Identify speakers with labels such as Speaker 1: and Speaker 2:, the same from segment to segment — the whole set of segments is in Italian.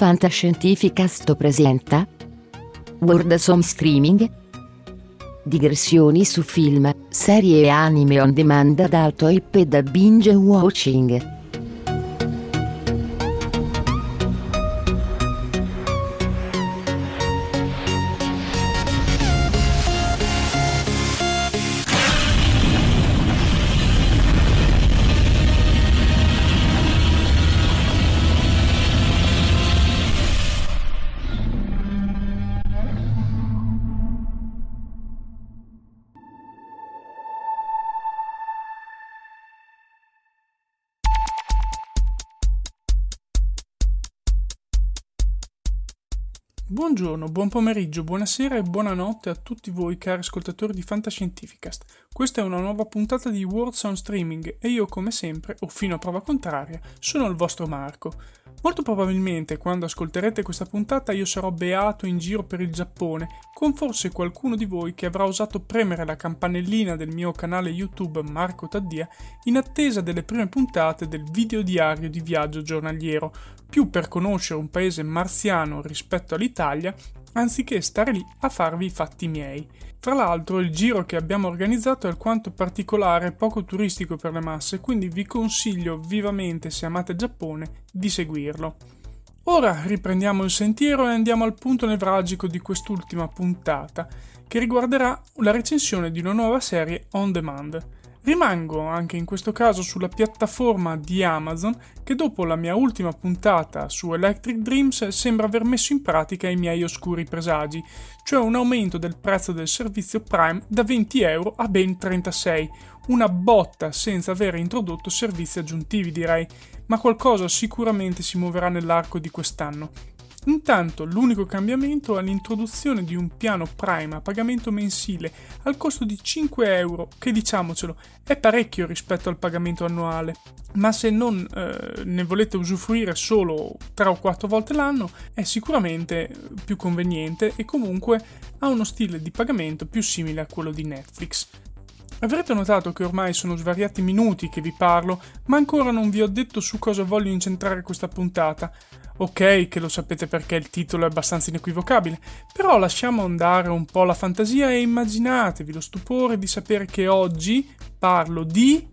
Speaker 1: Fantascientificast presenta World Song Streaming Digressioni su film, serie e anime on demand ad alto hype e da binge watching.
Speaker 2: Buongiorno, buon pomeriggio, buonasera e buonanotte a tutti voi cari ascoltatori di Fantascientificast. Questa è una nuova puntata di World Sound Streaming e io come sempre, o fino a prova contraria, sono il vostro Marco. Molto probabilmente quando ascolterete questa puntata io sarò beato in giro per il Giappone, con forse qualcuno di voi che avrà osato premere la campanellina del mio canale YouTube Marco Taddia in attesa delle prime puntate del video diario di viaggio giornaliero, più per conoscere un paese marziano rispetto all'Italia, anziché stare lì a farvi i fatti miei. Fra l'altro il giro che abbiamo organizzato è alquanto particolare e poco turistico per le masse, quindi vi consiglio vivamente, se amate Giappone, di seguirlo. Ora riprendiamo il sentiero e andiamo al punto nevralgico di quest'ultima puntata, che riguarderà la recensione di una nuova serie on demand. Rimango anche in questo caso sulla piattaforma di Amazon che dopo la mia ultima puntata su Electric Dreams sembra aver messo in pratica i miei oscuri presagi, cioè un aumento del prezzo del servizio Prime da 20 euro a ben 36, una botta senza aver introdotto servizi aggiuntivi direi, ma qualcosa sicuramente si muoverà nell'arco di quest'anno. Intanto l'unico cambiamento è l'introduzione di un piano Prime a pagamento mensile al costo di 5 euro, che diciamocelo è parecchio rispetto al pagamento annuale, ma se non eh, ne volete usufruire solo 3 o 4 volte l'anno è sicuramente più conveniente e comunque ha uno stile di pagamento più simile a quello di Netflix. Avrete notato che ormai sono svariati minuti che vi parlo, ma ancora non vi ho detto su cosa voglio incentrare questa puntata. Ok, che lo sapete perché il titolo è abbastanza inequivocabile, però lasciamo andare un po' la fantasia e immaginatevi lo stupore di sapere che oggi parlo di.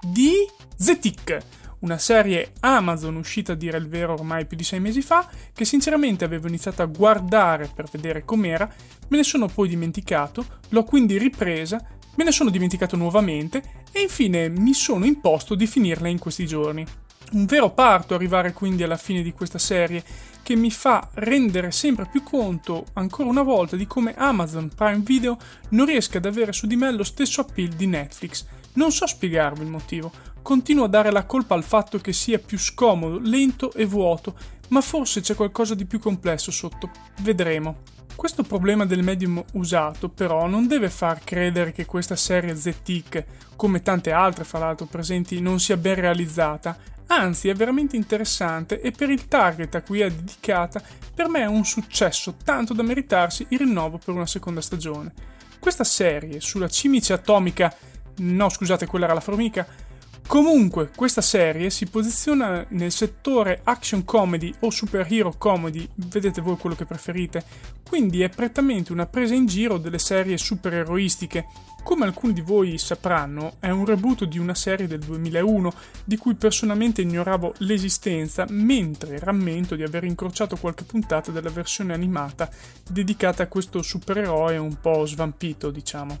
Speaker 2: di. Zetic, una serie Amazon uscita a dire il vero ormai più di sei mesi fa, che sinceramente avevo iniziato a guardare per vedere com'era, me ne sono poi dimenticato, l'ho quindi ripresa, me ne sono dimenticato nuovamente e infine mi sono imposto di finirla in questi giorni. Un vero parto arrivare quindi alla fine di questa serie che mi fa rendere sempre più conto ancora una volta di come Amazon Prime Video non riesca ad avere su di me lo stesso appeal di Netflix. Non so spiegarvi il motivo, continuo a dare la colpa al fatto che sia più scomodo, lento e vuoto, ma forse c'è qualcosa di più complesso sotto. Vedremo. Questo problema del medium usato però non deve far credere che questa serie ZTIC, come tante altre fra l'altro presenti, non sia ben realizzata, Anzi, è veramente interessante e per il target a cui è dedicata, per me è un successo tanto da meritarsi il rinnovo per una seconda stagione. Questa serie sulla cimice atomica, no scusate, quella era la formica, Comunque, questa serie si posiziona nel settore action comedy o superhero comedy, vedete voi quello che preferite, quindi è prettamente una presa in giro delle serie supereroistiche. Come alcuni di voi sapranno, è un reboot di una serie del 2001 di cui personalmente ignoravo l'esistenza, mentre rammento di aver incrociato qualche puntata della versione animata dedicata a questo supereroe un po' svampito, diciamo.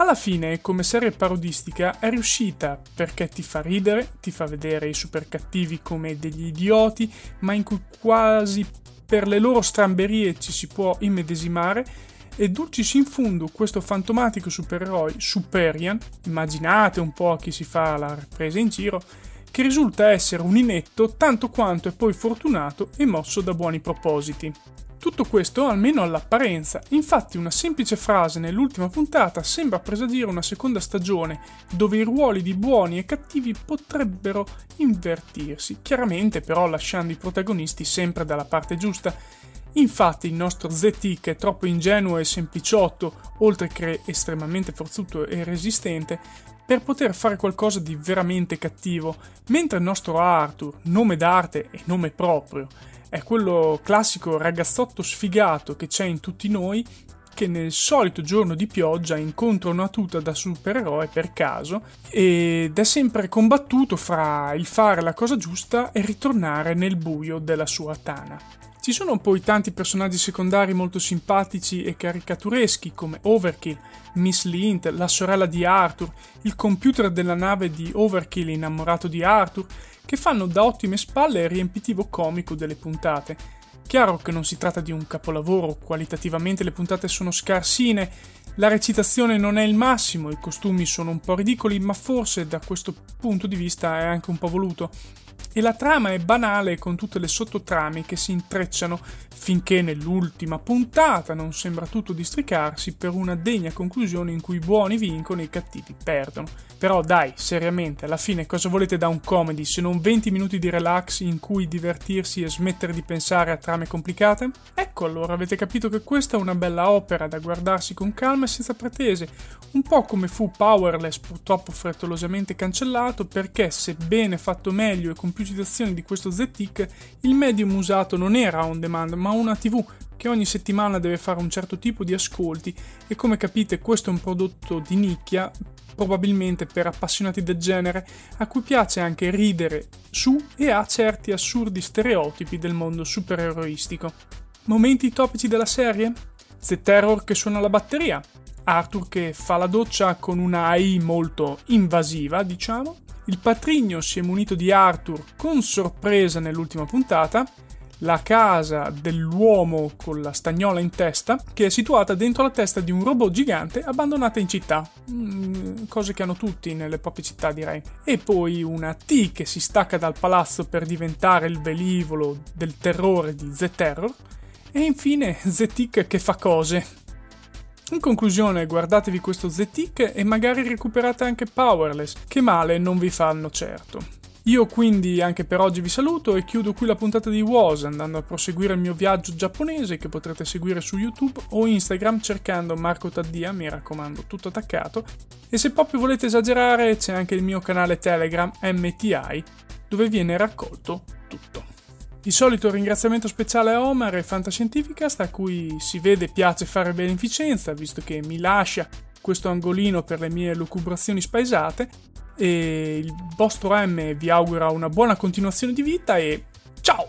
Speaker 2: Alla fine, come serie parodistica, è riuscita perché ti fa ridere, ti fa vedere i super cattivi come degli idioti, ma in cui quasi per le loro stramberie ci si può immedesimare e dulcis in fundo questo fantomatico supereroe Superian, immaginate un po' chi si fa la presa in giro, che risulta essere un inetto tanto quanto è poi fortunato e mosso da buoni propositi. Tutto questo almeno all'apparenza, infatti una semplice frase nell'ultima puntata sembra presagire una seconda stagione dove i ruoli di buoni e cattivi potrebbero invertirsi, chiaramente però lasciando i protagonisti sempre dalla parte giusta. Infatti il nostro ZT che è troppo ingenuo e sempliciotto, oltre che estremamente forzuto e resistente, per poter fare qualcosa di veramente cattivo, mentre il nostro Arthur, nome d'arte e nome proprio, è quello classico ragazzotto sfigato che c'è in tutti noi, che nel solito giorno di pioggia incontra una tuta da supereroe per caso ed è sempre combattuto fra il fare la cosa giusta e ritornare nel buio della sua tana. Ci sono poi tanti personaggi secondari molto simpatici e caricatureschi come Overkill, Miss Lint, la sorella di Arthur, il computer della nave di Overkill innamorato di Arthur, che fanno da ottime spalle il riempitivo comico delle puntate. Chiaro che non si tratta di un capolavoro, qualitativamente le puntate sono scarsine, la recitazione non è il massimo, i costumi sono un po' ridicoli, ma forse da questo punto di vista è anche un po' voluto e la trama è banale con tutte le sottotrame che si intrecciano finché nell'ultima puntata non sembra tutto districarsi per una degna conclusione in cui i buoni vincono e i cattivi perdono. Però dai, seriamente, alla fine cosa volete da un comedy se non 20 minuti di relax in cui divertirsi e smettere di pensare a trame complicate? Ecco allora, avete capito che questa è una bella opera da guardarsi con calma e senza pretese, un po' come fu Powerless purtroppo frettolosamente cancellato perché sebbene fatto meglio e con più citazioni di questo ZTIC, il medium usato non era on demand ma una TV che ogni settimana deve fare un certo tipo di ascolti e come capite questo è un prodotto di nicchia, probabilmente per appassionati del genere, a cui piace anche ridere su e ha certi assurdi stereotipi del mondo supereroistico. Momenti topici della serie? The Terror che suona la batteria, Arthur che fa la doccia con una AI molto invasiva, diciamo, il patrigno si è munito di Arthur con sorpresa nell'ultima puntata, la casa dell'uomo con la stagnola in testa, che è situata dentro la testa di un robot gigante abbandonata in città. Mm, cose che hanno tutti nelle proprie città, direi. E poi una T che si stacca dal palazzo per diventare il velivolo del terrore di The Terror. E infine Zetic che fa cose. In conclusione, guardatevi questo ZTIC e magari recuperate anche Powerless, che male non vi fanno certo. Io quindi anche per oggi vi saluto e chiudo qui la puntata di WOS andando a proseguire il mio viaggio giapponese che potrete seguire su YouTube o Instagram cercando Marco Taddia, mi raccomando, tutto attaccato. E se proprio volete esagerare c'è anche il mio canale Telegram MTI dove viene raccolto tutto. Il solito ringraziamento speciale a Omar e Fantascientificast a cui si vede piace fare beneficenza visto che mi lascia questo angolino per le mie lucubrazioni spaesate e il vostro M vi augura una buona continuazione di vita e ciao!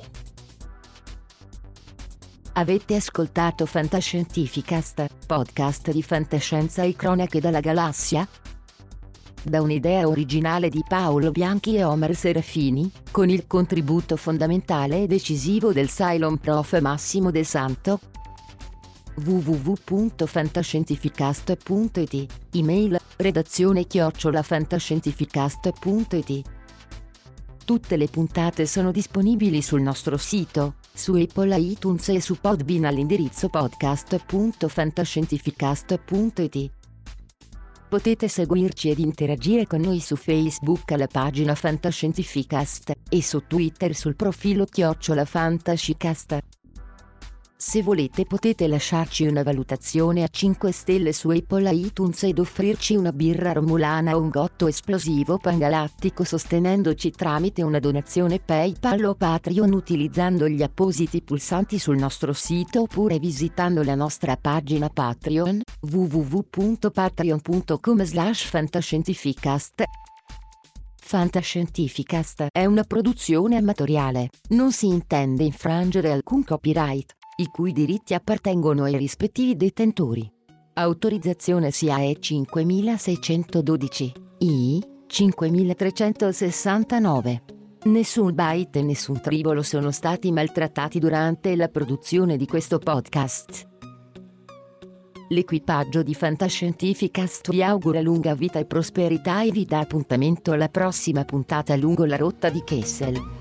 Speaker 1: Avete ascoltato Fantascientificast, podcast di fantascienza e cronache dalla galassia? Da un'idea originale di Paolo Bianchi e Omar Serafini, con il contributo fondamentale e decisivo del Cylon Prof Massimo De Santo, www.fantascientificast.it, email redazione chiocciolafantascientificast.it. Tutte le puntate sono disponibili sul nostro sito, su Apple iTunes e su Podbean all'indirizzo podcast.fantascientificast.it. Potete seguirci ed interagire con noi su Facebook alla pagina Fantascientificast e su Twitter sul profilo Chiocciola Fantascicast. Se volete potete lasciarci una valutazione a 5 stelle su Apple iTunes ed offrirci una birra romulana o un gotto esplosivo pangalattico sostenendoci tramite una donazione PayPal o Patreon utilizzando gli appositi pulsanti sul nostro sito oppure visitando la nostra pagina Patreon www.patreon.com slash fantascientificast. Fantascientificast è una produzione amatoriale, non si intende infrangere alcun copyright i cui diritti appartengono ai rispettivi detentori. Autorizzazione SIAE 5612, I 5369. Nessun byte e nessun tribolo sono stati maltrattati durante la produzione di questo podcast. L'equipaggio di Fantascientificast vi augura lunga vita e prosperità e vi dà appuntamento alla prossima puntata lungo la rotta di Kessel.